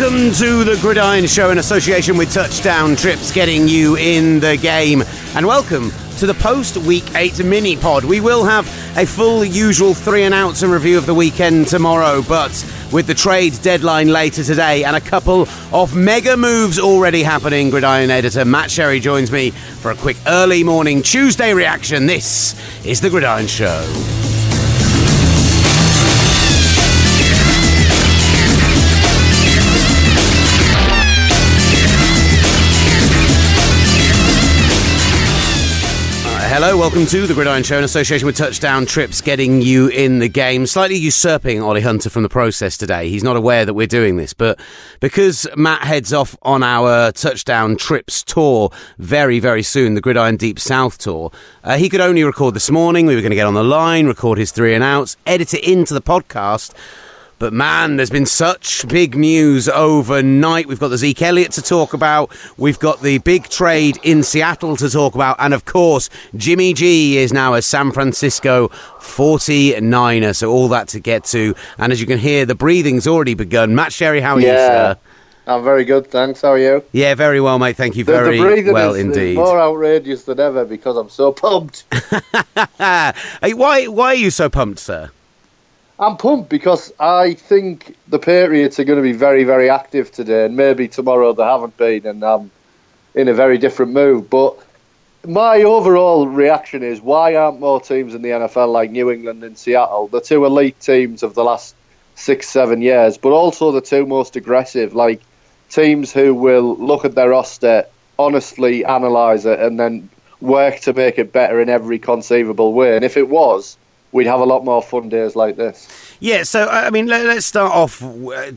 Welcome to the Gridiron Show in association with Touchdown Trips, getting you in the game. And welcome to the post Week 8 mini pod. We will have a full usual three and outs and review of the weekend tomorrow, but with the trade deadline later today and a couple of mega moves already happening, Gridiron editor Matt Sherry joins me for a quick early morning Tuesday reaction. This is the Gridiron Show. Hello, welcome to the Gridiron Show in association with Touchdown Trips, getting you in the game. Slightly usurping Ollie Hunter from the process today. He's not aware that we're doing this, but because Matt heads off on our Touchdown Trips tour very, very soon, the Gridiron Deep South tour, uh, he could only record this morning. We were going to get on the line, record his three and outs, edit it into the podcast. But man, there's been such big news overnight. We've got the Zeke Elliott to talk about. We've got the big trade in Seattle to talk about. And of course, Jimmy G is now a San Francisco 49er. So all that to get to. And as you can hear, the breathing's already begun. Matt Sherry, how are yeah. you, sir? I'm very good, thanks. How are you? Yeah, very well, mate. Thank you the, very the well is, indeed. Is more outrageous than ever because I'm so pumped. why? Why are you so pumped, sir? I'm pumped because I think the Patriots are going to be very, very active today, and maybe tomorrow they haven't been, and I'm in a very different mood. But my overall reaction is why aren't more teams in the NFL like New England and Seattle, the two elite teams of the last six, seven years, but also the two most aggressive, like teams who will look at their roster, honestly analyse it, and then work to make it better in every conceivable way. And if it was, we'd have a lot more fun days like this. Yeah, so I mean, let, us start off.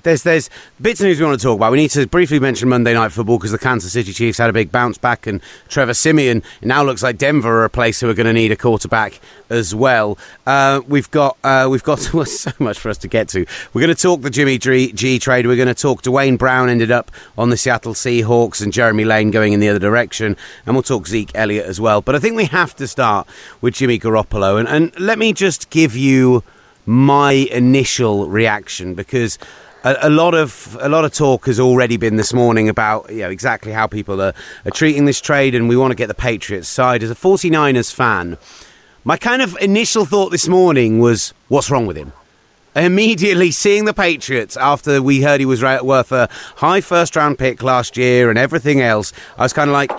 There's there's bits of news we want to talk about. We need to briefly mention Monday Night Football because the Kansas City Chiefs had a big bounce back, and Trevor Siemian now looks like Denver are a place who are going to need a quarterback as well. Uh, we've got uh, we've got so much for us to get to. We're going to talk the Jimmy G trade. We're going to talk Duane Brown ended up on the Seattle Seahawks and Jeremy Lane going in the other direction, and we'll talk Zeke Elliott as well. But I think we have to start with Jimmy Garoppolo, and, and let me just give you my initial reaction because a, a, lot of a lot of talk has already been this morning about you know exactly how people are, are treating this trade and we want to get the Patriots side. As a 49ers fan my kind of initial thought this morning was what's wrong with him? Immediately seeing the Patriots after we heard he was worth a high first round pick last year and everything else I was kind of like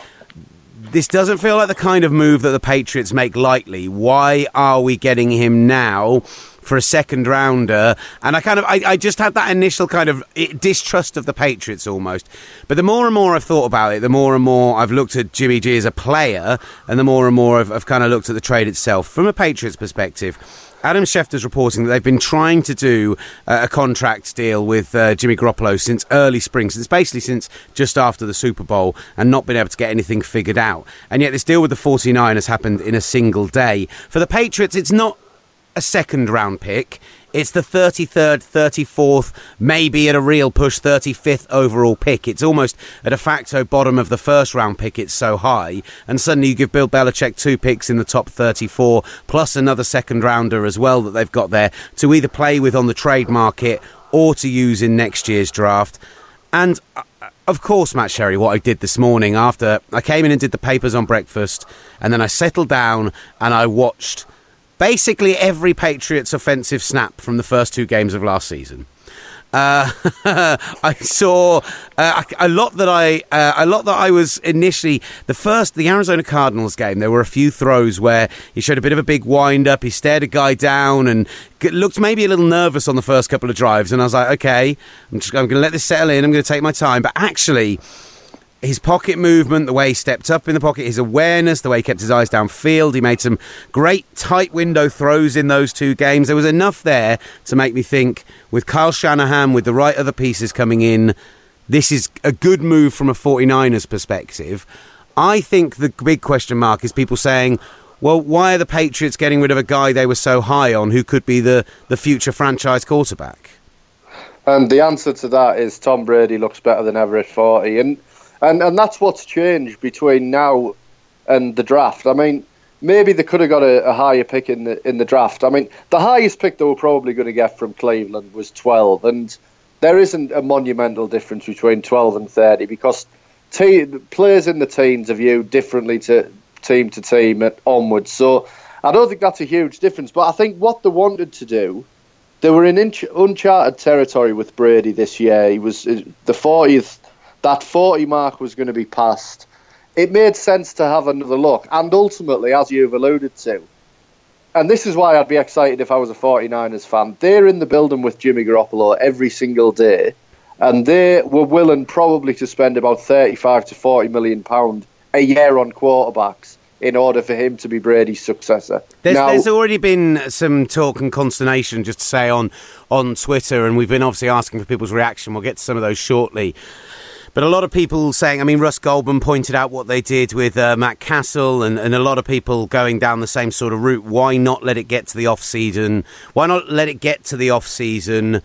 this doesn't feel like the kind of move that the Patriots make lightly. Why are we getting him now? for a second rounder. And I kind of, I, I, just had that initial kind of eh, distrust of the Patriots almost. But the more and more I've thought about it, the more and more I've looked at Jimmy G as a player, and the more and more I've, I've kind of looked at the trade itself from a Patriots perspective. Adam Schefter's reporting that they've been trying to do uh, a contract deal with uh, Jimmy Garoppolo since early spring, since basically since just after the Super Bowl, and not been able to get anything figured out. And yet this deal with the 49ers happened in a single day. For the Patriots, it's not a second round pick. It's the 33rd, 34th, maybe at a real push, 35th overall pick. It's almost a de facto bottom of the first round pick. It's so high. And suddenly you give Bill Belichick two picks in the top 34, plus another second rounder as well that they've got there to either play with on the trade market or to use in next year's draft. And uh, of course, Matt Sherry, what I did this morning after I came in and did the papers on breakfast, and then I settled down and I watched basically every Patriots offensive snap from the first two games of last season. Uh, I saw uh, a lot that I uh, a lot that I was initially the first the Arizona Cardinals game. There were a few throws where he showed a bit of a big wind up. He stared a guy down and looked maybe a little nervous on the first couple of drives. And I was like, okay, I'm just I'm going to let this settle in. I'm going to take my time. But actually his pocket movement, the way he stepped up in the pocket, his awareness, the way he kept his eyes downfield. He made some great tight window throws in those two games. There was enough there to make me think with Kyle Shanahan, with the right other pieces coming in, this is a good move from a 49ers perspective. I think the big question mark is people saying, well, why are the Patriots getting rid of a guy they were so high on who could be the, the future franchise quarterback? And the answer to that is Tom Brady looks better than ever at 40. And and and that's what's changed between now and the draft. I mean, maybe they could have got a, a, higher pick in the in the draft. I mean, the highest pick they were probably going to get from Cleveland was 12, and there isn't a monumental difference between 12 and 30 because te- players in the teens are viewed differently to team to team onwards. So I don't think that's a huge difference. But I think what they wanted to do, they were in uncharted territory with Brady this year. He was uh, the 40th, that 40 mark was going to be passed. It made sense to have another look. And ultimately, as you've alluded to, and this is why I'd be excited if I was a 49ers fan. They're in the building with Jimmy Garoppolo every single day, and they were willing probably to spend about 35 to 40 million pound a year on quarterbacks in order for him to be Brady's successor. There's, now, there's already been some talk and consternation, just to say, on on Twitter, and we've been obviously asking for people's reaction. We'll get to some of those shortly. But a lot of people saying, I mean, Russ Goldman pointed out what they did with uh, Matt Cassel, and, and a lot of people going down the same sort of route. Why not let it get to the off season? Why not let it get to the off season?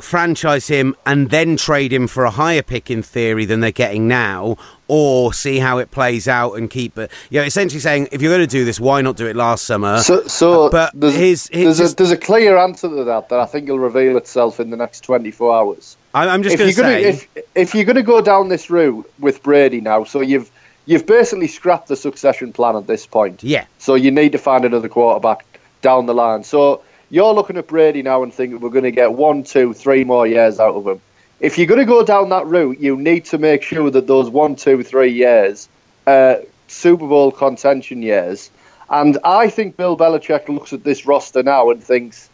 franchise him and then trade him for a higher pick in theory than they're getting now, or see how it plays out and keep it. You know, essentially saying if you're going to do this, why not do it last summer? So, so but there's, his, his, there's, a, there's a clear answer to that that I think will reveal itself in the next 24 hours. I'm just going to say if, if you're going to go down this route with Brady now, so you've you've basically scrapped the succession plan at this point. Yeah. So you need to find another quarterback down the line. So you're looking at Brady now and thinking we're going to get one, two, three more years out of him. If you're going to go down that route, you need to make sure that those one, two, three years, uh, Super Bowl contention years. And I think Bill Belichick looks at this roster now and thinks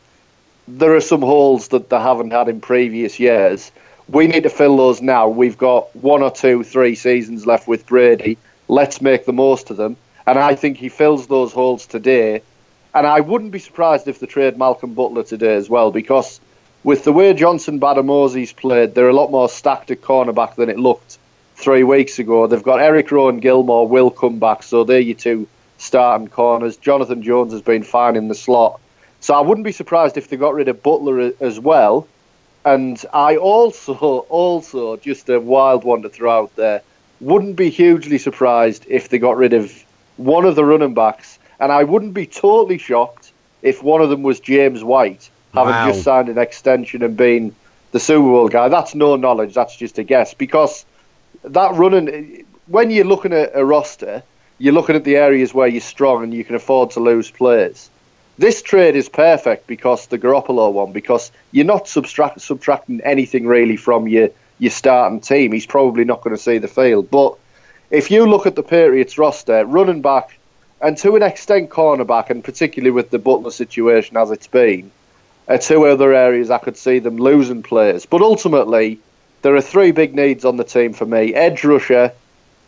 there are some holes that they haven't had in previous years. We need to fill those now. We've got one or two, three seasons left with Brady. Let's make the most of them. And I think he fills those holes today. And I wouldn't be surprised if they trade Malcolm Butler today as well, because with the way Johnson Bademosi played, they're a lot more stacked at cornerback than it looked three weeks ago. They've got Eric Rowe and Gilmore will come back, so they're your two starting corners. Jonathan Jones has been fine in the slot. So I wouldn't be surprised if they got rid of Butler as well. And I also, also, just a wild one to throw out there, wouldn't be hugely surprised if they got rid of one of the running backs. And I wouldn't be totally shocked if one of them was James White, having wow. just signed an extension and being the Super Bowl guy. That's no knowledge, that's just a guess. Because that running, when you're looking at a roster, you're looking at the areas where you're strong and you can afford to lose players. This trade is perfect because the Garoppolo one, because you're not subtract, subtracting anything really from your, your starting team. He's probably not going to see the field. But if you look at the Patriots roster, running back, and to an extent cornerback, and particularly with the Butler situation as it's been, are two other areas I could see them losing players. But ultimately, there are three big needs on the team for me: edge rusher,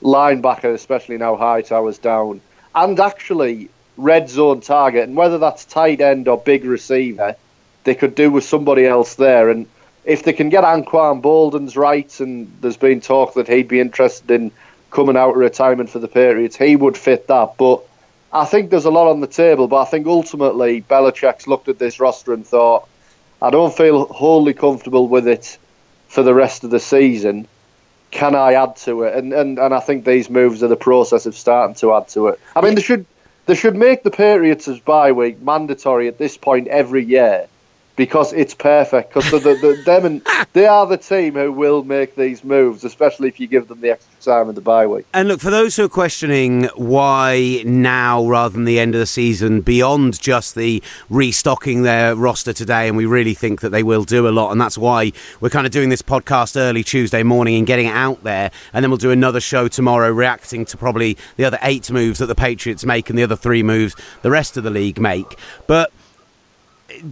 linebacker, especially now Hightower's down, and actually red zone target, and whether that's tight end or big receiver, they could do with somebody else there. And if they can get Anquan Boldin's right, and there's been talk that he'd be interested in coming out of retirement for the Patriots, he would fit that. But I think there's a lot on the table. But I think ultimately Belichick's looked at this roster and thought, I don't feel wholly comfortable with it for the rest of the season. Can I add to it? And and, and I think these moves are the process of starting to add to it. I mean, they should they should make the Patriots' bye week mandatory at this point every year because it's perfect. Because the, the, the, them and they are the team who will make these moves, especially if you give them the extra time in the bye week. And look, for those who are questioning why now rather than the end of the season, beyond just the restocking their roster today, and we really think that they will do a lot, and that's why we're kind of doing this podcast early Tuesday morning and getting it out there, and then we'll do another show tomorrow reacting to probably the other eight moves that the Patriots make and the other three moves the rest of the league make. But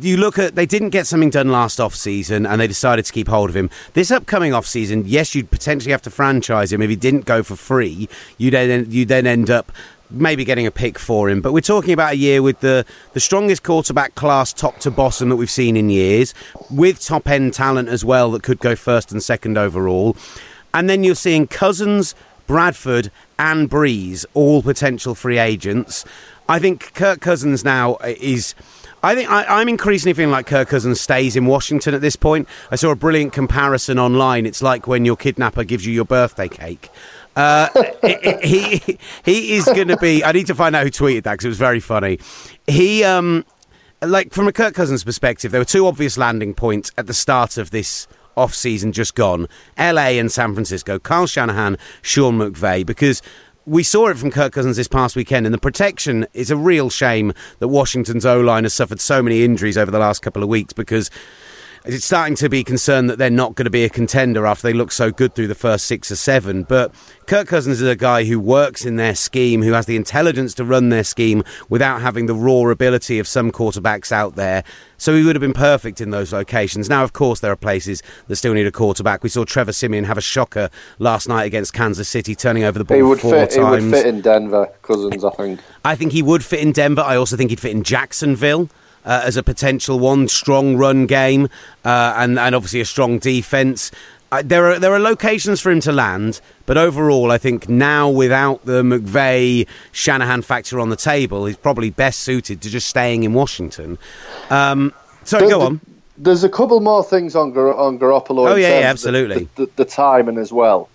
you look at they didn't get something done last off season and they decided to keep hold of him. This upcoming off season, yes, you'd potentially have to franchise him if he didn't go for free. You then you then end up maybe getting a pick for him. But we're talking about a year with the, the strongest quarterback class top to bottom that we've seen in years, with top end talent as well that could go first and second overall. And then you're seeing Cousins, Bradford, and Brees, all potential free agents. I think Kirk Cousins now is I think I, am increasingly feeling like Kirk Cousins stays in Washington at this point. I saw a brilliant comparison online. It's like when your kidnapper gives you your birthday cake. Uh, he he is going to be. I need to find out who tweeted that because it was very funny. He um like from a Kirk Cousins perspective, there were two obvious landing points at the start of this off season just gone: LA and San Francisco. Kyle Shanahan, Sean McVay, because we saw it from Kirk Cousins this past weekend, and the protection is a real shame that Washington's O line has suffered so many injuries over the last couple of weeks because it's starting to be concerned that they're not going to be a contender after they look so good through the first six or seven. But Kirk Cousins is a guy who works in their scheme, who has the intelligence to run their scheme without having the raw ability of some quarterbacks out there. So he would have been perfect in those locations. Now, of course, there are places that still need a quarterback. We saw Trevor Siemian have a shocker last night against Kansas City, turning over the ball he would four fit, times. He would fit in Denver, Cousins, I think. I think he would fit in Denver. I also think he'd fit in Jacksonville uh, as a potential one. Strong run game uh, and and obviously a strong defense. Uh, there are there are locations for him to land, but overall, I think now without the McVay Shanahan factor on the table, he's probably best suited to just staying in Washington. Um, sorry, The- go on. There's a couple more things on Gar- on Garoppolo. Oh, in yeah, yeah, absolutely. The, the, the timing as well.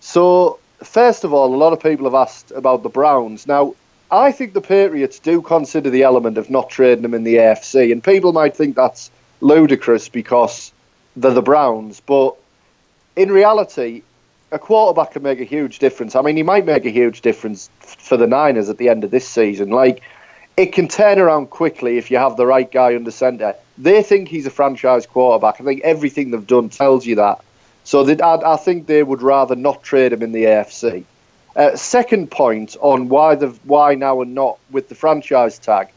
So first of all, a lot of people have asked about the Browns. Now, I think the Patriots do consider the element of not trading them in the AFC, and people might think that's ludicrous because they're the Browns, but in reality, a quarterback can make a huge difference. I mean, he might make a huge difference for the Niners at the end of this season. Like, it can turn around quickly if you have the right guy under centre. They think he's a franchise quarterback. I think everything they've done tells you that. So I think they would rather not trade him in the AFC. Uh, second point on why the why now and not with the franchise tag.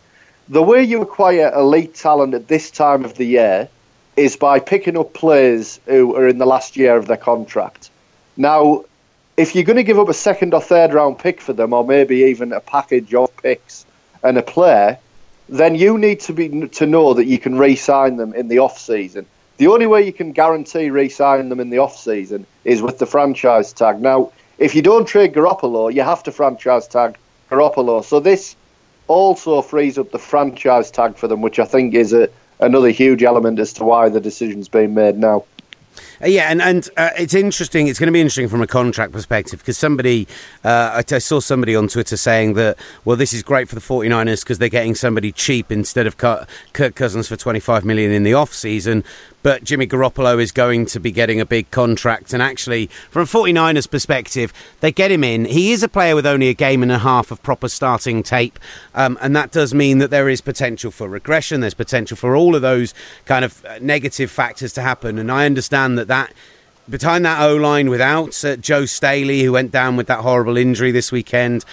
The way you acquire elite talent at this time of the year is by picking up players who are in the last year of their contract. Now, if you're going to give up a second or third round pick for them, or maybe even a package of picks and a player, then you need to be to know that you can re-sign them in the off season. The only way you can guarantee re-signing them in the off season is with the franchise tag. Now, if you don't trade Garoppolo, you have to franchise tag Garoppolo. So this also frees up the franchise tag for them, which I think is a another huge element as to why the decision's being made now. Uh, yeah, and and uh, it's interesting. It's going to be interesting from a contract perspective because somebody, uh, I, I saw somebody on Twitter saying that, well, this is great for the 49ers because they're getting somebody cheap instead of Kirk Cousins for 25 million in the off season. But Jimmy Garoppolo is going to be getting a big contract. And actually, from a 49ers perspective, they get him in. He is a player with only a game and a half of proper starting tape. Um, and that does mean that there is potential for regression. There's potential for all of those kind of uh, negative factors to happen. And I understand that that behind that O line without uh, Joe Staley, who went down with that horrible injury this weekend,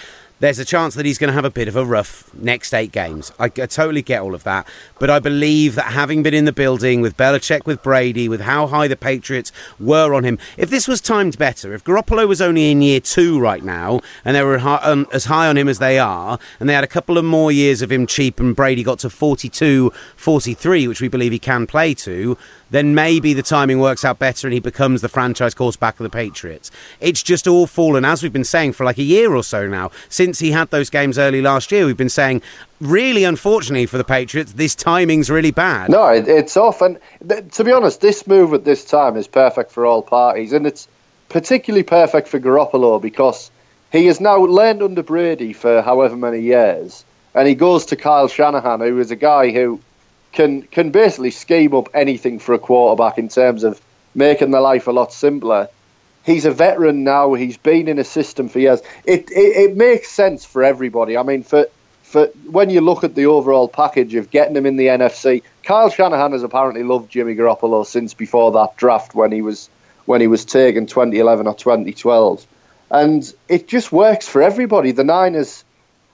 there's a chance that he's going to have a bit of a rough next eight games. I, I totally get all of that. But I believe that having been in the building with Belichick, with Brady, with how high the Patriots were on him, if this was timed better, if Garoppolo was only in year two right now and they were hi- um, as high on him as they are, and they had a couple of more years of him cheap and Brady got to 42, 43, which we believe he can play to, then maybe the timing works out better and he becomes the franchise quarterback of the Patriots. It's just all fallen, as we've been saying for like a year or so now. Since he had those games early last year, we've been saying, really unfortunately for the Patriots, this timing's really bad. No, it, it's off. And th- to be honest, this move at this time is perfect for all parties. And it's particularly perfect for Garoppolo because he has now learned under Brady for however many years. And he goes to Kyle Shanahan, who is a guy who can can basically scheme up anything for a quarterback in terms of making their life a lot simpler. He's a veteran now. He's been in a system for years. It it, it makes sense for everybody. I mean, for for when you look at the overall package of getting him in the NFC, Kyle Shanahan has apparently loved Jimmy Garoppolo since before that draft when he was when he was taken 2011 or 2012, and it just works for everybody. The Niners.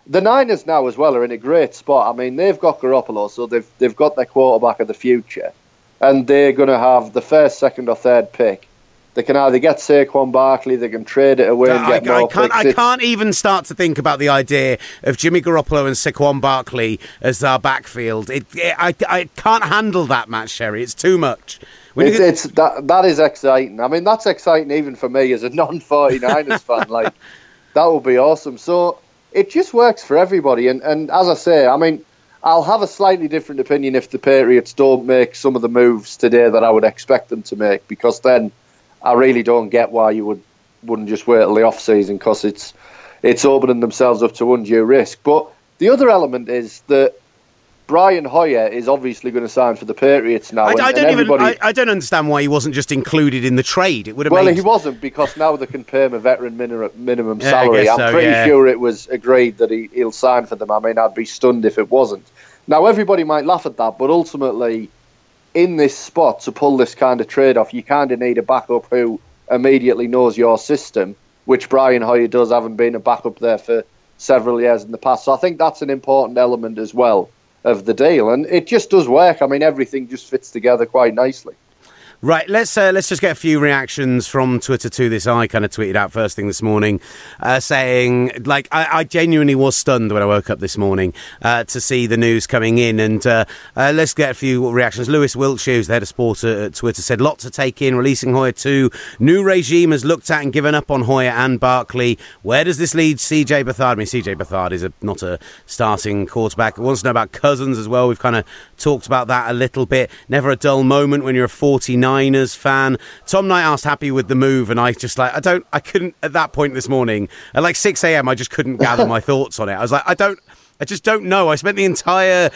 The Niners now as well are in a great spot. I mean, they've got Garoppolo, so they've they've got their quarterback of the future, and they're going to have the first, second, or third pick. They can either get Saquon Barkley, they can trade it away and I, get more I can't. picks. I can't even start to think about the idea of Jimmy Garoppolo and Saquon Barkley as our backfield. It, it, I, I can't handle that Matt, Sherry. It's too much. It's, get- it's that that is exciting. I mean, that's exciting even for me as a non-49ers fan. Like that would be awesome. So it just works for everybody. And and as I say, I mean, I'll have a slightly different opinion if the Patriots don't make some of the moves today that I would expect them to make, because then I really don't get why you would wouldn't just wait till the off season because it's it's opening themselves up to undue risk. But the other element is that Brian Hoyer is obviously going to sign for the Patriots now. I, and, I don't and even. I, I, don't understand why he wasn't just included in the trade. It would have. Well, made... he wasn't because now they can pay him a veteran minimum, minimum salary. I'm so, pretty yeah. sure it was agreed that he, he'll sign for them. I mean, I'd be stunned if it wasn't. Now, everybody might laugh at that, but ultimately, in this spot to pull this kind of trade off, you kind of need a backup who immediately knows your system, which Brian Hoyer does, having been a backup there for several years in the past. So I think that's an important element as well of the deal, and it just does work. I mean, everything just fits together quite nicely. Right, let's uh, let's just get a few reactions from Twitter to this. I kind of tweeted out first thing this morning, uh, saying like I, I, genuinely was stunned when I woke up this morning uh, to see the news coming in, and uh, uh, let's get a few reactions. Lewis Wiltshire, who's the head of sport at Twitter, said lot to take in. Releasing Hoyer two, new regime has looked at and given up on Hoyer and Barkley. Where does this lead CJ Beathard? I mean, CJ Beathard is a, not a starting quarterback. Wants to know about Cousins as well. We've kind of talked about that a little bit. Never a dull moment when you're a 49. Niners fan. Tom Knight asked happy with the move, and I just like I don't I couldn't at that point this morning at like six a.m. I just couldn't gather my thoughts on it. I was like I don't. I just don't know. I spent the entire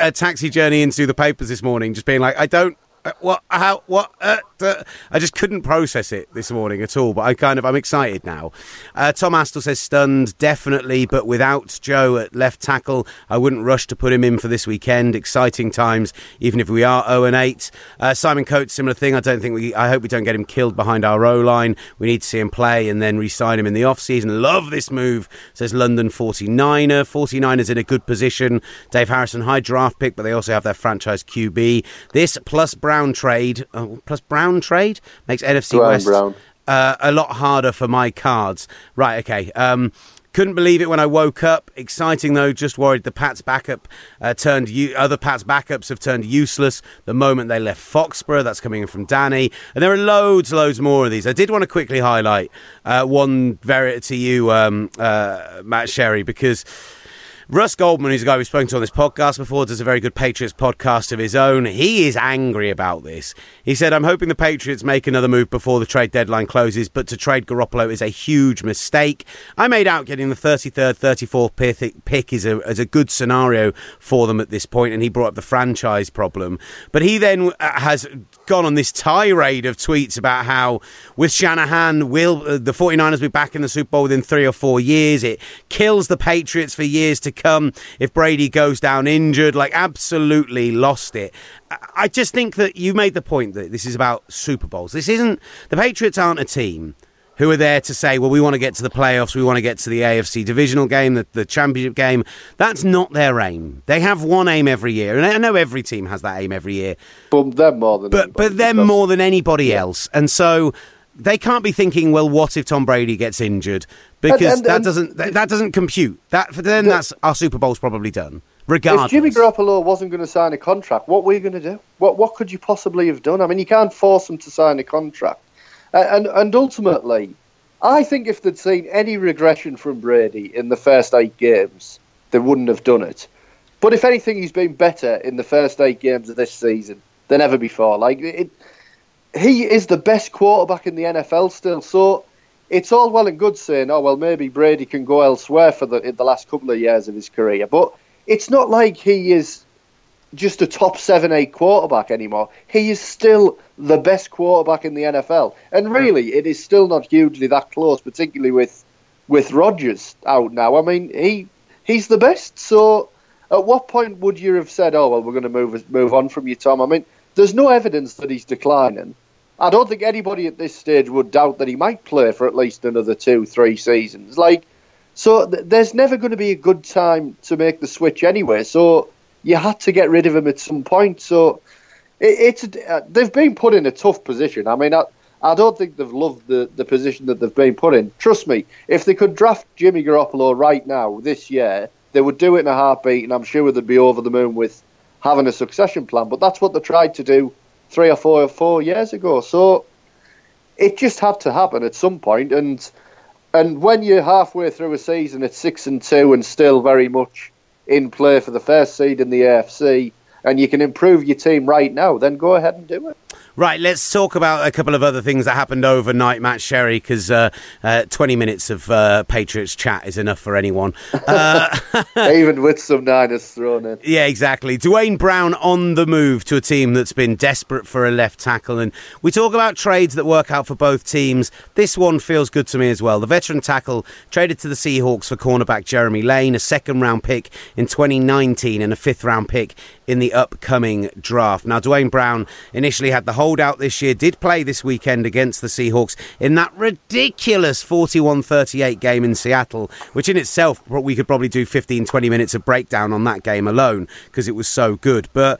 uh, taxi journey into the papers this morning just being like, I don't. Uh, what? How? What? Uh, uh, I just couldn't process it this morning at all. But I kind of, I'm excited now. Uh, Tom Astle says stunned, definitely, but without Joe at left tackle, I wouldn't rush to put him in for this weekend. Exciting times, even if we are 0 and 8. Uh, Simon Coates, similar thing. I don't think we. I hope we don't get him killed behind our row line. We need to see him play and then re-sign him in the off season. Love this move, says London 49er. 49ers in a good position. Dave Harrison, high draft pick, but they also have their franchise QB. This plus Brown trade, oh, plus Brown trade makes NFC Brown, West Brown. Uh, a lot harder for my cards. Right, okay. Um, couldn't believe it when I woke up. Exciting though. Just worried the Pats backup uh, turned. U- other Pats backups have turned useless the moment they left Foxborough. That's coming in from Danny, and there are loads, loads more of these. I did want to quickly highlight uh, one very to you, um, uh, Matt Sherry, because. Russ Goldman, who's a guy we've spoken to on this podcast before, does a very good Patriots podcast of his own. He is angry about this. He said, I'm hoping the Patriots make another move before the trade deadline closes, but to trade Garoppolo is a huge mistake. I made out getting the 33rd, 34th pick is a, is a good scenario for them at this point, and he brought up the franchise problem. But he then uh, has gone on this tirade of tweets about how with Shanahan, will uh, the 49ers be back in the Super Bowl within three or four years? It kills the Patriots for years to come if Brady goes down injured. Like, absolutely lost it. I just think that you made the point that this is about Super Bowls. This isn't, the Patriots aren't a team who are there to say, well, we want to get to the playoffs, we want to get to the AFC divisional game, the, the championship game. That's not their aim. They have one aim every year, and I know every team has that aim every year. But them more than but anybody, but them because- more than anybody else, and so they can't be thinking, well, what if Tom Brady gets injured? Because And- and- that and- doesn't that, that doesn't compute. That for then that's our Super Bowl's probably done. Regardless, If Jimmy Garoppolo wasn't going to sign a contract, what were you going to do? What what could you possibly have done? I mean, you can't force him to sign a contract, and and ultimately, I think if they'd seen any regression from Brady in the first eight games, they wouldn't have done it. But if anything, he's been better in the first eight games of this season than ever before. Like it, he is the best quarterback in the NFL still. So it's all well and good saying, "Oh well, maybe Brady can go elsewhere for the in the last couple of years of his career," but it's not like he is just a top seven, eight quarterback anymore. He is still the best quarterback in the NFL, and hmm. really, it is still not hugely that close, particularly with with Rodgers out now. I mean, he he's the best. So, at what point would you have said, "Oh well, we're going to move move on from you, Tom"? I mean, there's no evidence that he's declining. I don't think anybody at this stage would doubt that he might play for at least another two, three seasons. Like, so th- there's never going to be a good time to make the switch anyway. So you had to get rid of him at some point. So it, it's uh, they've been put in a tough position. I mean, I, I don't think they've loved the, the position that they've been put in. Trust me, if they could draft Jimmy Garoppolo right now this year, they would do it in a heartbeat, and I'm sure they'd be over the moon with having a succession plan. But that's what they tried to do three or four or four years ago. So it just had to happen at some point, and and when you're halfway through a season at six and two and still very much in play for the first seed in the AFC, and you can improve your team right now, then go ahead and do it. Right, let's talk about a couple of other things that happened overnight, Matt Sherry, because uh, uh, 20 minutes of uh, Patriots chat is enough for anyone. Uh, Even with some Niners thrown in. Yeah, exactly. Duane Brown on the move to a team that's been desperate for a left tackle. And we talk about trades that work out for both teams. This one feels good to me as well. The veteran tackle traded to the Seahawks for cornerback Jeremy Lane, a second round pick in 2019, and a fifth round pick in the upcoming draft. Now, Duane Brown initially had the holdout this year, did play this weekend against the Seahawks in that ridiculous 41 38 game in Seattle, which in itself we could probably do 15 20 minutes of breakdown on that game alone because it was so good. But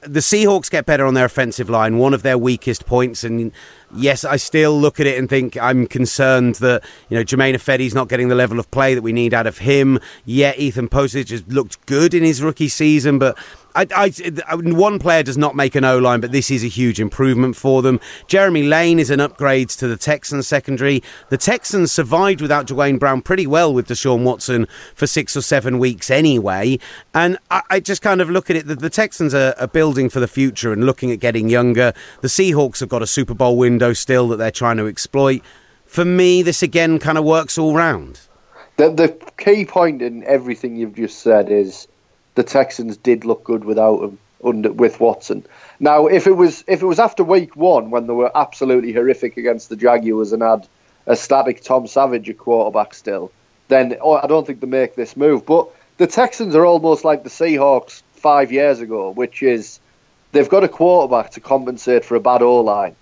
the Seahawks get better on their offensive line, one of their weakest points, and yes, I still look at it and think I'm concerned that you know Germain Ifedi's not getting the level of play that we need out of him. Yet Ethan Pocic has looked good in his rookie season, but I, I, one player does not make an O line, but this is a huge improvement for them. Jeremy Lane is an upgrade to the Texans secondary. The Texans survived without Duane Brown pretty well with Deshaun Watson for six or seven weeks anyway. And I, I just kind of look at it that the Texans are, are building for the future and looking at getting younger. The Seahawks have got a Super Bowl window still that they're trying to exploit. For me, this again kind of works all round. The, the key point in everything you've just said is the Texans did look good without him under with Watson. Now, if it was if it was after week one when they were absolutely horrific against the Jaguars and had a static Tom Savage at quarterback still, then oh, I don't think they make this move. But the Texans are almost like the Seahawks five years ago, which is they've got a quarterback to compensate for a bad O line.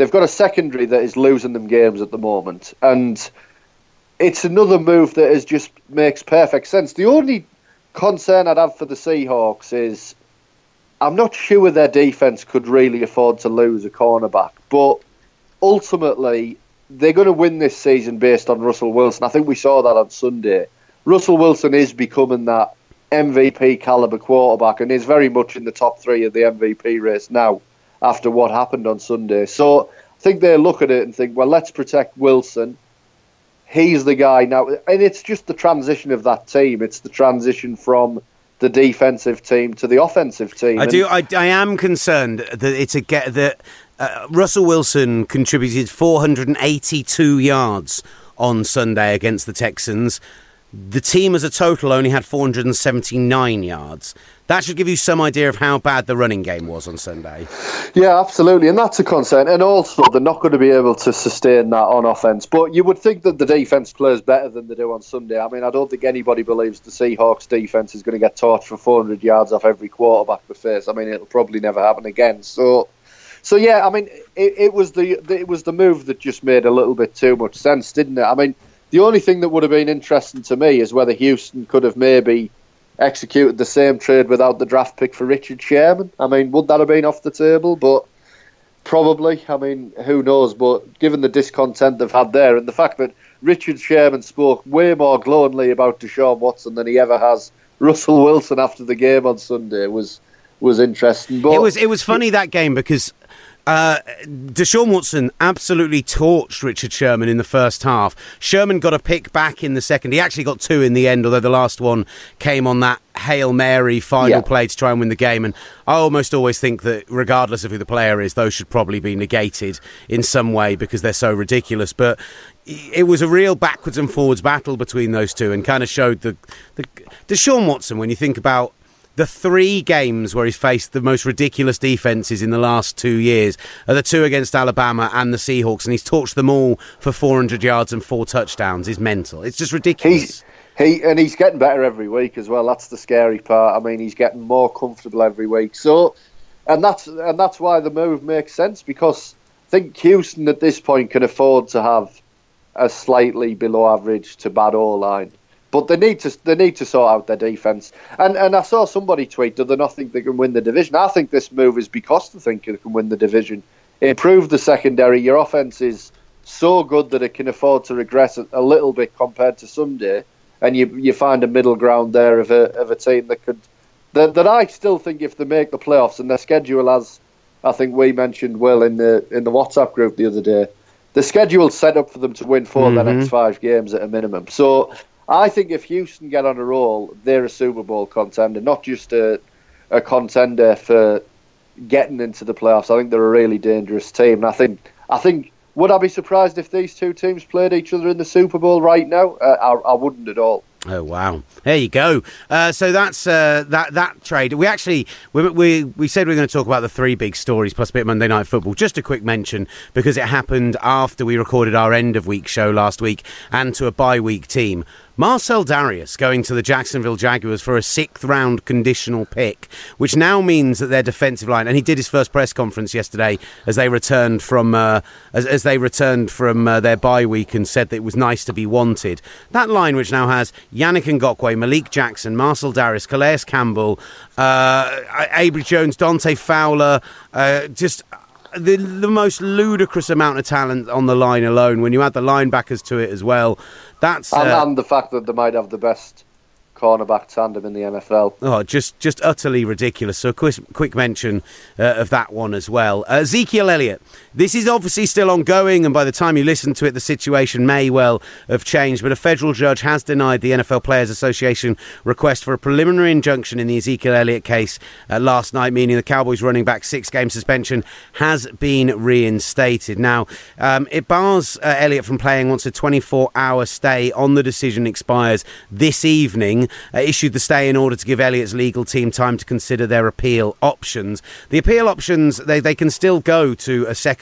They've got a secondary that is losing them games at the moment, and it's another move that is just makes perfect sense. The only concern I'd have for the Seahawks is I'm not sure their defense could really afford to lose a cornerback, but ultimately they're going to win this season based on Russell Wilson. I think we saw that on Sunday. Russell Wilson is becoming that MVP caliber quarterback and is very much in the top three of the MVP race now after what happened on Sunday. So I think they look at it and think, well, let's protect Wilson he's the guy now. And it's just the transition of that team. It's the transition from the defensive team to the offensive team. I do. I, I am concerned that it's a get that uh, Russell Wilson contributed 482 yards on Sunday against the Texans. The team as a total only had 479 yards. That should give you some idea of how bad the running game was on Sunday. Yeah, absolutely, and that's a concern. And also, they're not going to be able to sustain that on offense. But you would think that the defense plays better than they do on Sunday. I mean, I don't think anybody believes the Seahawks defense is going to get torched for 400 yards off every quarterback they face. I mean, it'll probably never happen again. So. So yeah, I mean, it, it was the it was the move that just made a little bit too much sense, didn't it? I mean, the only thing that would have been interesting to me is whether Houston could have maybe executed the same trade without the draft pick for Richard Sherman. I mean, would that have been off the table? But probably. I mean, who knows? But given the discontent they've had there and the fact that Richard Sherman spoke way more glowingly about Deshaun Watson than he ever has Russell Wilson after the game on Sunday was was interesting. But it was it was funny that game because uh, Deshaun Watson absolutely torched Richard Sherman in the first half. Sherman got a pick back in the second. He actually got two in the end, although the last one came on that Hail Mary final yeah. play to try and win the game. And I almost always think that, regardless of who the player is, those should probably be negated in some way because they're so ridiculous. But it was a real backwards and forwards battle between those two and kind of showed the, the Deshaun Watson, when you think about the three games where he's faced the most ridiculous defenses in the last two years are the two against Alabama and the Seahawks, and he's torched them all for 400 yards and four touchdowns. Is mental. It's just ridiculous. He's, he and he's getting better every week as well. That's the scary part. I mean, he's getting more comfortable every week. So, and that's and that's why the move makes sense because I think Houston at this point can afford to have a slightly below average to bad O line but they need to they need to sort out their defense. And and I saw somebody tweet, do they not think they can win the division? I think this move is because they think they can win the division. Improve the secondary. Your offense is so good that it can afford to regress a, little bit compared to Sunday, and you you find a middle ground there of a of a team that could that, that I still think if they make the playoffs and their schedule as I think we mentioned well in the in the WhatsApp group the other day, the schedule's set up for them to win 4 mm-hmm. the next five games at a minimum. So I think if Houston get on a roll, they're a Super Bowl contender, not just a, a contender for getting into the playoffs. I think they're a really dangerous team. And I think I think would I be surprised if these two teams played each other in the Super Bowl right now? Uh, I, I wouldn't at all. Oh wow! There you go. Uh, so that's uh, that that trade. We actually we, we we said we are going to talk about the three big stories plus a bit of Monday Night Football. Just a quick mention because it happened after we recorded our end of week show last week and to a bye week team. Marcell Dareus going to the Jacksonville Jaguars for a sixth round conditional pick, which now means that their defensive line. And he did his first press conference yesterday as they returned from uh, as, as, they returned from uh, their bye week and said that it was nice to be wanted. That line, which now has Yannick Ngakoue, Malik Jackson, Marcell Dareus, Calais Campbell, uh, Abry Jones, Dante Fowler, uh, just the the most ludicrous amount of talent on the line alone. When you add the linebackers to it as well, that's and, uh, and the fact that they might have the best cornerback tandem in the NFL. Oh, just just utterly ridiculous. So, quick, quick mention uh, of that one as well. Uh, Ezekiel Elliott. This is obviously still ongoing, and by the time you listen to it, the situation may well have changed. But a federal judge has denied the NFL Players Association request for a preliminary injunction in the Ezekiel Elliott case uh, last night, meaning the Cowboys running back six game suspension has been reinstated. Now, um, it bars uh, Elliott from playing once a 24 hour stay on the decision expires this evening uh, issued the stay in order to give Elliott's legal team time to consider their appeal options. The appeal options, they, they can still go to a second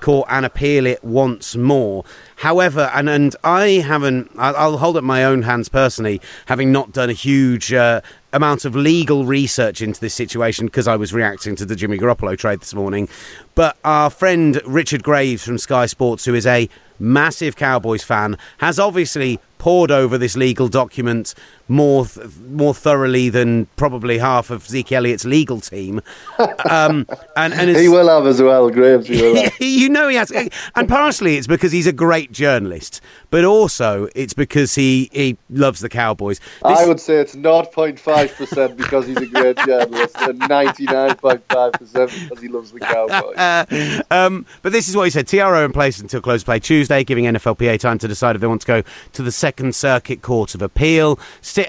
court and appeal it once more. However, and, and I haven't, I'll hold up my own hands personally, having not done a huge uh, amount of legal research into this situation because I was reacting to the Jimmy Garoppolo trade this morning. But our friend Richard Graves from Sky Sports, who is a massive Cowboys fan, has obviously pored over this legal document more th- more thoroughly than probably half of Zeke Elliott's legal team. Um, and, and he will have as well, Graves. you know he has, and partially it's because he's a great journalist, but also it's because he he loves the Cowboys. This... I would say it's not 0.5 percent because he's a great journalist, and 99.5 percent because he loves the Cowboys. Uh, um, but this is what he said: TRO in place until close play Tuesday, giving NFLPA time to decide if they want to go to the Second Circuit Court of Appeal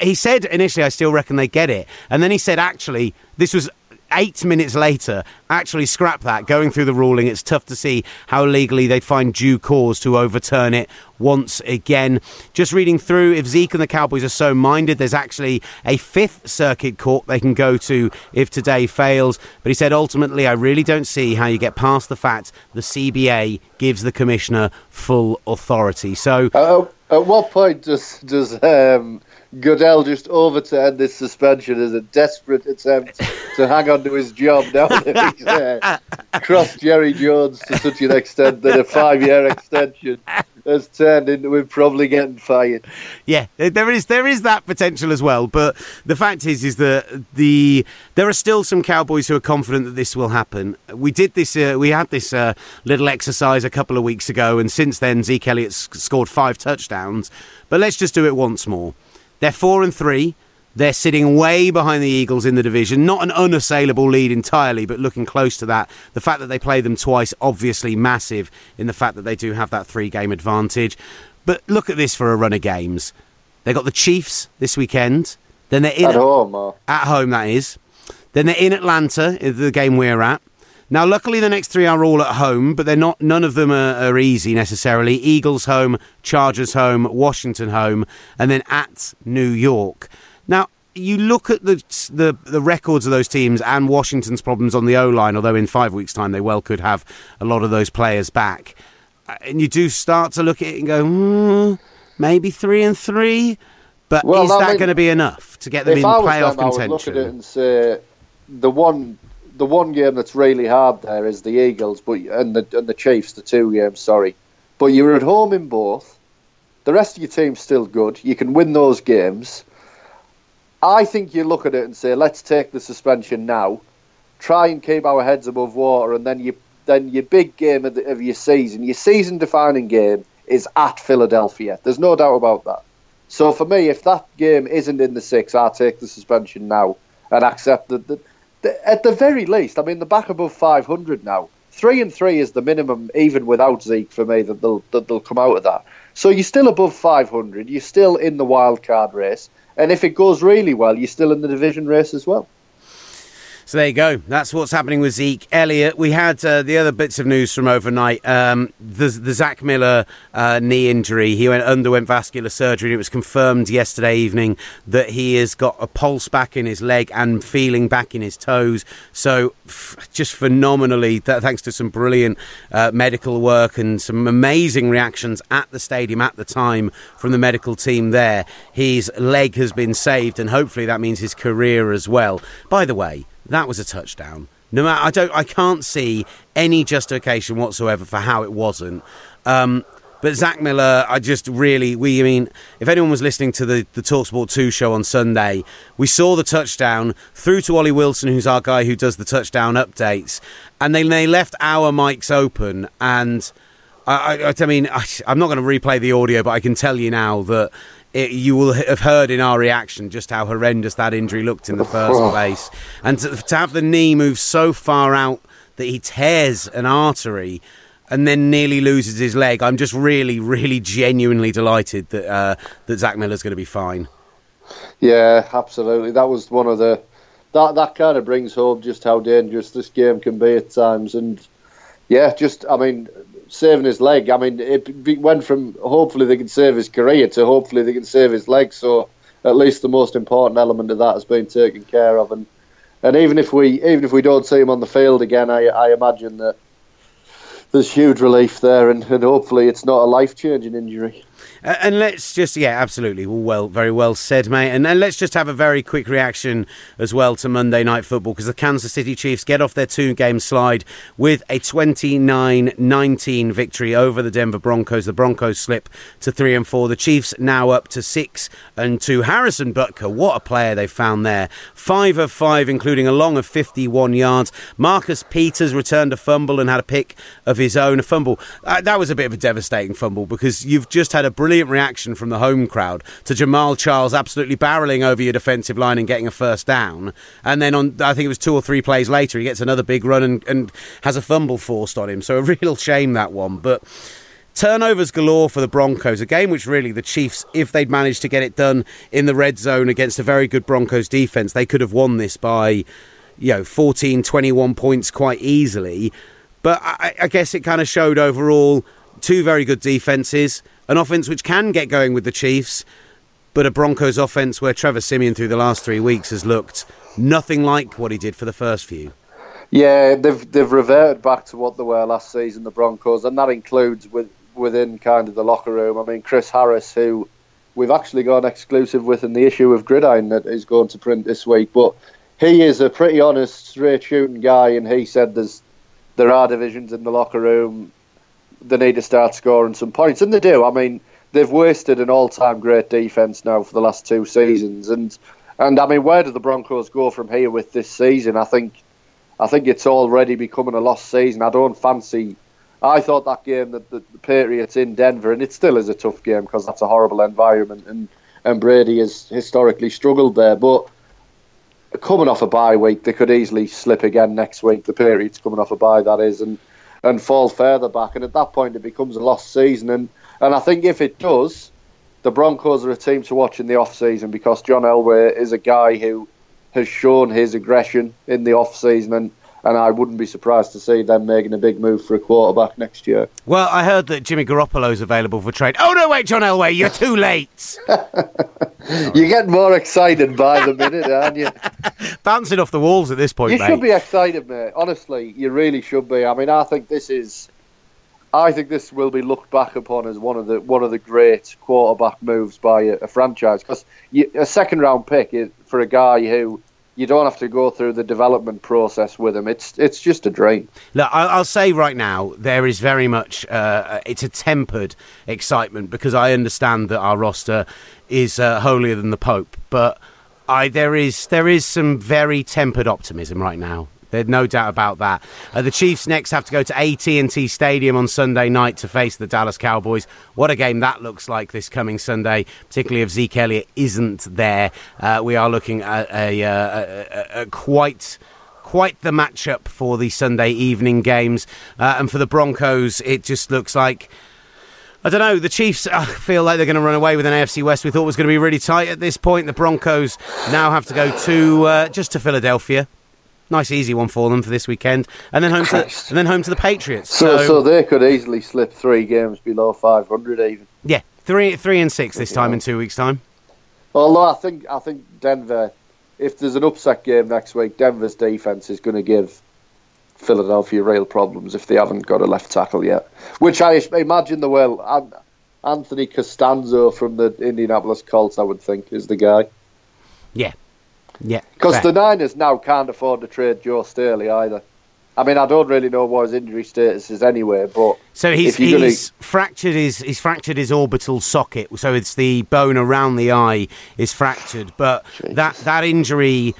he said initially, I still reckon they get it. And then he said, actually, this was eight minutes later, actually scrap that. Going through the ruling, it's tough to see how legally they'd find due cause to overturn it once again. Just reading through, if Zeke and the Cowboys are so minded, there's actually a fifth circuit court they can go to if today fails. But he said, ultimately, I really don't see how you get past the fact the CBA gives the commissioner full authority. So. Uh, at what point does does um, Goodell just overturned this suspension as a desperate attempt to hang on to his job now that he's uh, crossed Jerry Jones to such an extent that a five year extension has turned into him probably getting fired. Yeah, there is there is that potential as well. But the fact is, is that the there are still some Cowboys who are confident that this will happen. We did this, uh, we had this uh, little exercise a couple of weeks ago, and since then Zeke Elliott scored five touchdowns. But let's just do it once more. They're four and three. They're sitting way behind the Eagles in the division. Not an unassailable lead entirely, but looking close to that. The fact that they play them twice, obviously massive in the fact that they do have that three game advantage. But look at this for a run of games. They got the Chiefs this weekend. Then they're in at home. Uh. At home, that is. Then they're in Atlanta, the game we're at. Now, luckily, the next three are all at home, but they're not. None of them are, are, easy necessarily. Eagles home, Chargers home, Washington home, and then at New York. Now, you look at the the, the records of those teams and Washington's problems on the O line. Although in five weeks' time they well could have a lot of those players back, uh, and you do start to look at it and go, hmm, maybe three and three. But well, is that going to be enough to get them in playoff them, contention? I would look at it and say the one the one game that's really hard there is the Eagles, but and the and the Chiefs, the two games. Sorry, but you're at home in both. The rest of your team's still good. You can win those games. I think you look at it and say, let's take the suspension now, try and keep our heads above water, and then you then your big game of, the, of your season, your season-defining game, is at Philadelphia. There's no doubt about that. So for me, if that game isn't in the six, I'll take the suspension now and accept that. that at the very least, I mean, the back above 500 now. Three and three is the minimum, even without Zeke, for me that they'll that they'll come out of that. So you're still above 500. You're still in the wild card race, and if it goes really well, you're still in the division race as well. So there you go. That's what's happening with Zeke Elliott. We had uh, the other bits of news from overnight. Um, the, the Zach Miller uh, knee injury. He went underwent vascular surgery. And it was confirmed yesterday evening that he has got a pulse back in his leg and feeling back in his toes. So f- just phenomenally, th- thanks to some brilliant uh, medical work and some amazing reactions at the stadium at the time from the medical team there. His leg has been saved, and hopefully that means his career as well. By the way that was a touchdown. No matter, I don't, I can't see any justification whatsoever for how it wasn't. Um, but Zach Miller, I just really, we, I mean, if anyone was listening to the, the Talksport 2 show on Sunday, we saw the touchdown through to Ollie Wilson, who's our guy who does the touchdown updates, and they, they left our mics open. And I, I, I mean, I, I'm not going to replay the audio, but I can tell you now that it, you will have heard in our reaction just how horrendous that injury looked in the first place. And to, to have the knee move so far out that he tears an artery and then nearly loses his leg. I'm just really, really genuinely delighted that uh, that Zach Miller's going to be fine. Yeah, absolutely. That was one of the that that kind of brings home just how dangerous this game can be at times. And yeah, just I mean, saving his leg. I mean, it went from hopefully they can save his career to hopefully they can save his leg. So at least the most important element of that has been taken care of. And and even if we even if we don't see him on the field again, I I imagine that there's huge relief there, and, and hopefully it's not a life changing injury. Uh, and let's just, yeah, absolutely. Well, very well said, mate. And, and let's just have a very quick reaction as well to Monday Night Football because the Kansas City Chiefs get off their two game slide with a 29 19 victory over the Denver Broncos. The Broncos slip to 3 and 4. The Chiefs now up to 6 and 2. Harrison Butker, what a player they found there. 5 of 5, including a long of 51 yards. Marcus Peters returned a fumble and had a pick of his own. A fumble. Uh, that was a bit of a devastating fumble because you've just had a reaction from the home crowd to Jamaal Charles absolutely barreling over your defensive line and getting a first down. And then on, I think it was two or three plays later, he gets another big run and, and has a fumble forced on him. So a real shame that one. But turnovers galore for the Broncos. A game which really the Chiefs, if they'd managed to get it done in the red zone against a very good Broncos defense, they could have won this by, you know, 14, 21 points quite easily. But I, I guess it kind of showed overall two very good defenses an offense which can get going with the Chiefs, but a Broncos offense where Trevor Siemian through the last three weeks has looked nothing like what he did for the first few. Yeah, they've they've reverted back to what they were last season, the Broncos, and that includes with within kind of the locker room. I mean, Chris Harris, who we've actually got an exclusive with in the issue of Gridiron that is going to print this week, but he is a pretty honest, straight shooting guy, and he said there's there are divisions in the locker room they need to start scoring some points, and they do. I mean, they've wasted an all-time great defense now for the last two seasons, and and I mean, where do the Broncos go from here with this season? I think, I think it's already becoming a lost season. I don't fancy. I thought that game that the, the Patriots in Denver, and it still is a tough game because that's a horrible environment, and and Brady has historically struggled there, but. Coming off a bye week, they could easily slip again next week. The Patriots coming off a bye, that is, and and fall further back. And at that point, it becomes a lost season. And, and I think if it does, the Broncos are a team to watch in the off season because John Elway is a guy who has shown his aggression in the off season and and I wouldn't be surprised to see them making a big move for a quarterback next year. Well, I heard that Jimmy Garoppolo's available for trade. Oh no, wait, John Elway, you're too late. you get more excited by the minute, aren't you? Bouncing off the walls at this point, you mate. should be excited, mate. Honestly, you really should be. I mean, I think this is. I think this will be looked back upon as one of the one of the great quarterback moves by a, a franchise because a second round pick is, for a guy who you don't have to go through the development process with them. It's it's just a dream. Look, I'll say right now there is very much uh, it's a tempered excitement because I understand that our roster is uh, holier than the Pope, but I there is there is some very tempered optimism right now. There's no doubt about that. Uh, the Chiefs next have to go to AT&T Stadium on Sunday night to face the Dallas Cowboys. What a game that looks like this coming Sunday, particularly if Zeke Elliott isn't there. Uh, we are looking at a, uh, a, a, a quite quite the matchup for the Sunday evening games. Uh, and for the Broncos, it just looks like. I don't know. The Chiefs uh, feel like they're going to run away with an AFC West we thought was going to be really tight at this point. The Broncos now have to go to uh, just to Philadelphia Nice easy one for them for this weekend, and then home to and then home to the Patriots. So, so they could easily slip three games below 500 even. yeah, three three and six this time in two weeks' time. Although I think I think Denver, if there's an upset game next week, Denver's defense is going to give Philadelphia real problems if they haven't got a left tackle yet. Which I imagine they will. An- Anthony Castonzo from the Indianapolis Colts, I would think, is the guy. Yeah, yeah. Because the Niners now can't afford to trade Joe Staley either. I mean, I don't really know what his injury status is anyway, but So he's he's fractured his he's fractured his orbital socket. So it's the bone around the eye is fractured, but that that injury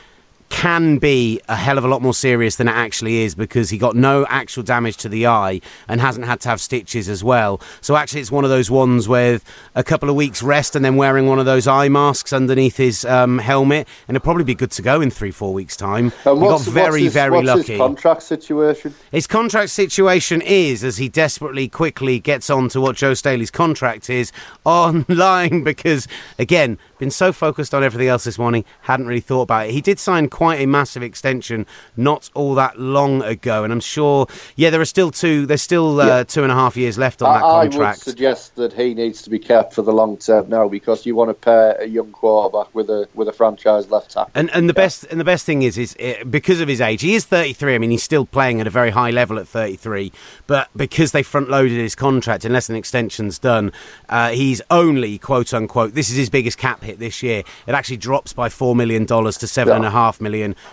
can be a hell of a lot more serious than it actually is because he got no actual damage to the eye and hasn't had to have stitches as well. So actually, it's one of those ones with a couple of weeks rest and then wearing one of those eye masks underneath his um, helmet, and it'll probably be good to go in three four weeks time. and he got very his, very lucky. His contract situation. His contract situation is, as he desperately quickly gets on to what Joe Staley's contract is, online because, again, been so focused on everything else this morning, hadn't really thought about it. He did sign quite a massive extension not all that long ago, and I'm sure, yeah, there are still two, there's still uh, Yeah. two and a half years left on I, that I would contract. suggest that he needs to be kept for the long term now because you want to pair a young quarterback with a with a franchise left tackle. And and the best and the best thing is is uh, because of his age, he is 33. I mean, he's still playing at a very high level at 33. But because they front loaded his contract, unless an extension's done, uh, he's only quote unquote. This is his biggest cap hit this year. It actually drops by four million dollars to seven and a half million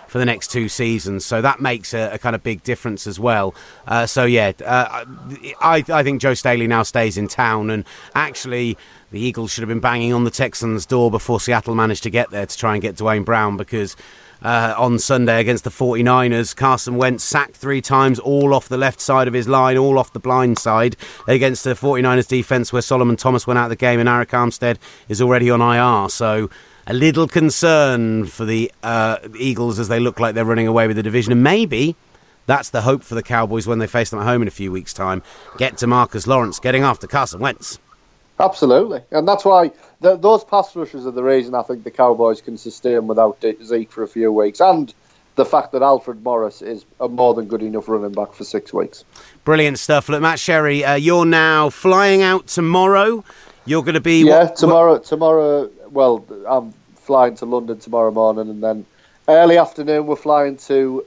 for the next two seasons. So that makes a, a kind of big difference as well. Uh, so yeah, uh, I I think Joe Staley now stays in town, and actually. The Eagles should have been banging on the Texans' door before Seattle managed to get there to try and get Duane Brown because uh, on Sunday against the 49ers, Carson Wentz sacked three times, all off the left side of his line, all off the blind side against the 49ers defense where Solomon Thomas went out of the game and Arik Armstead is already on IR. So a little concern for the uh, Eagles as they look like they're running away with the division. And maybe that's the hope for the Cowboys when they face them at home in a few weeks' time. Get to Marcus Lawrence getting after Carson Wentz. Absolutely, and that's why th those pass rushes are the reason I think the Cowboys can sustain without Zeke for a few weeks, and the fact that Alfred Morris is a more than good enough running back for six weeks. Brilliant stuff. Look, Matt Sherry, uh, you're now flying out tomorrow. You're going to be Yeah, what- tomorrow. Tomorrow. Well, I'm flying to London tomorrow morning, and then early afternoon we're flying to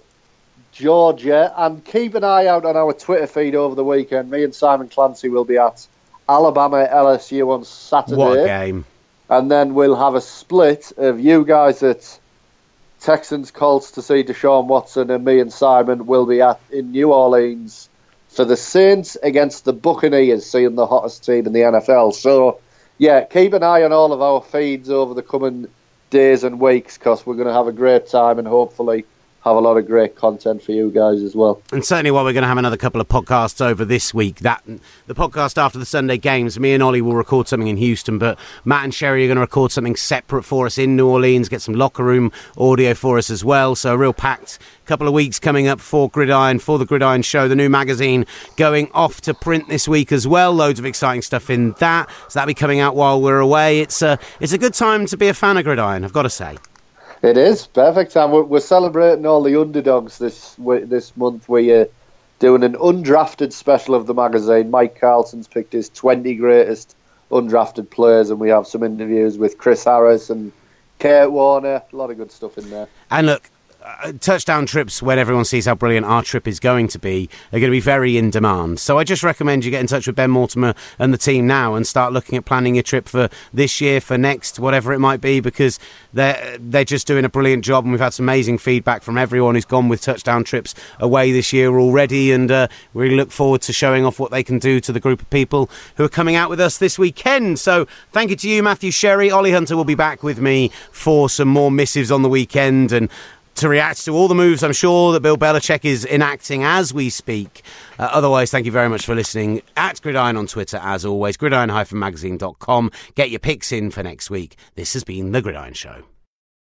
Georgia. And keep an eye out on our Twitter feed over the weekend. Me and Simon Clancy will be at Alabama LSU on Saturday. What game! and then we'll have a split of you guys at Texans Colts to see Deshaun Watson, and me and Simon will be at in New Orleans for the Saints against the Buccaneers, seeing the hottest team in the NFL. So, yeah, keep an eye on all of our feeds over the coming days and weeks because we're going to have a great time and hopefully have a lot of great content for you guys as well. And certainly, while we're going to have another couple of podcasts over this week, that the podcast after the Sunday games, me and Ollie will record something in Houston, but Matt and Sherry are going to record something separate for us in New Orleans, get some locker room audio for us as well. So a real packed couple of weeks coming up for Gridiron, for the Gridiron Show, the new magazine going off to print this week as well. Loads of exciting stuff in that. So that'll be coming out while we're away. It's a it's a good time to be a fan of Gridiron, I've got to say. It is perfect time. We're, we're celebrating all the underdogs this this month. We're doing an undrafted special of the magazine. Mike Carlson's picked his 20 greatest undrafted players, and we have some interviews with Chris Harris and Kurt Warner. A lot of good stuff in there. And look, uh, touchdown trips when everyone sees how brilliant our trip is going to be are going to be very in demand. So I just recommend you get in touch with Ben Mortimer and the team now and start looking at planning your trip for this year, for next, whatever it might be, because they're they're just doing a brilliant job, and we've had some amazing feedback from everyone who's gone with touchdown trips away this year already, and uh, we really look forward to showing off what they can do to the group of people who are coming out with us this weekend. So thank you to you, Matthew Sherry. Ollie Hunter will be back with me for some more missives on the weekend and to react to all the moves I'm sure that Bill Belichick is enacting as we speak. Uh, otherwise, thank you very much for listening. At Gridiron on Twitter, as always, gridiron-magazine.com. Get your picks in for next week. This has been The Gridiron Show.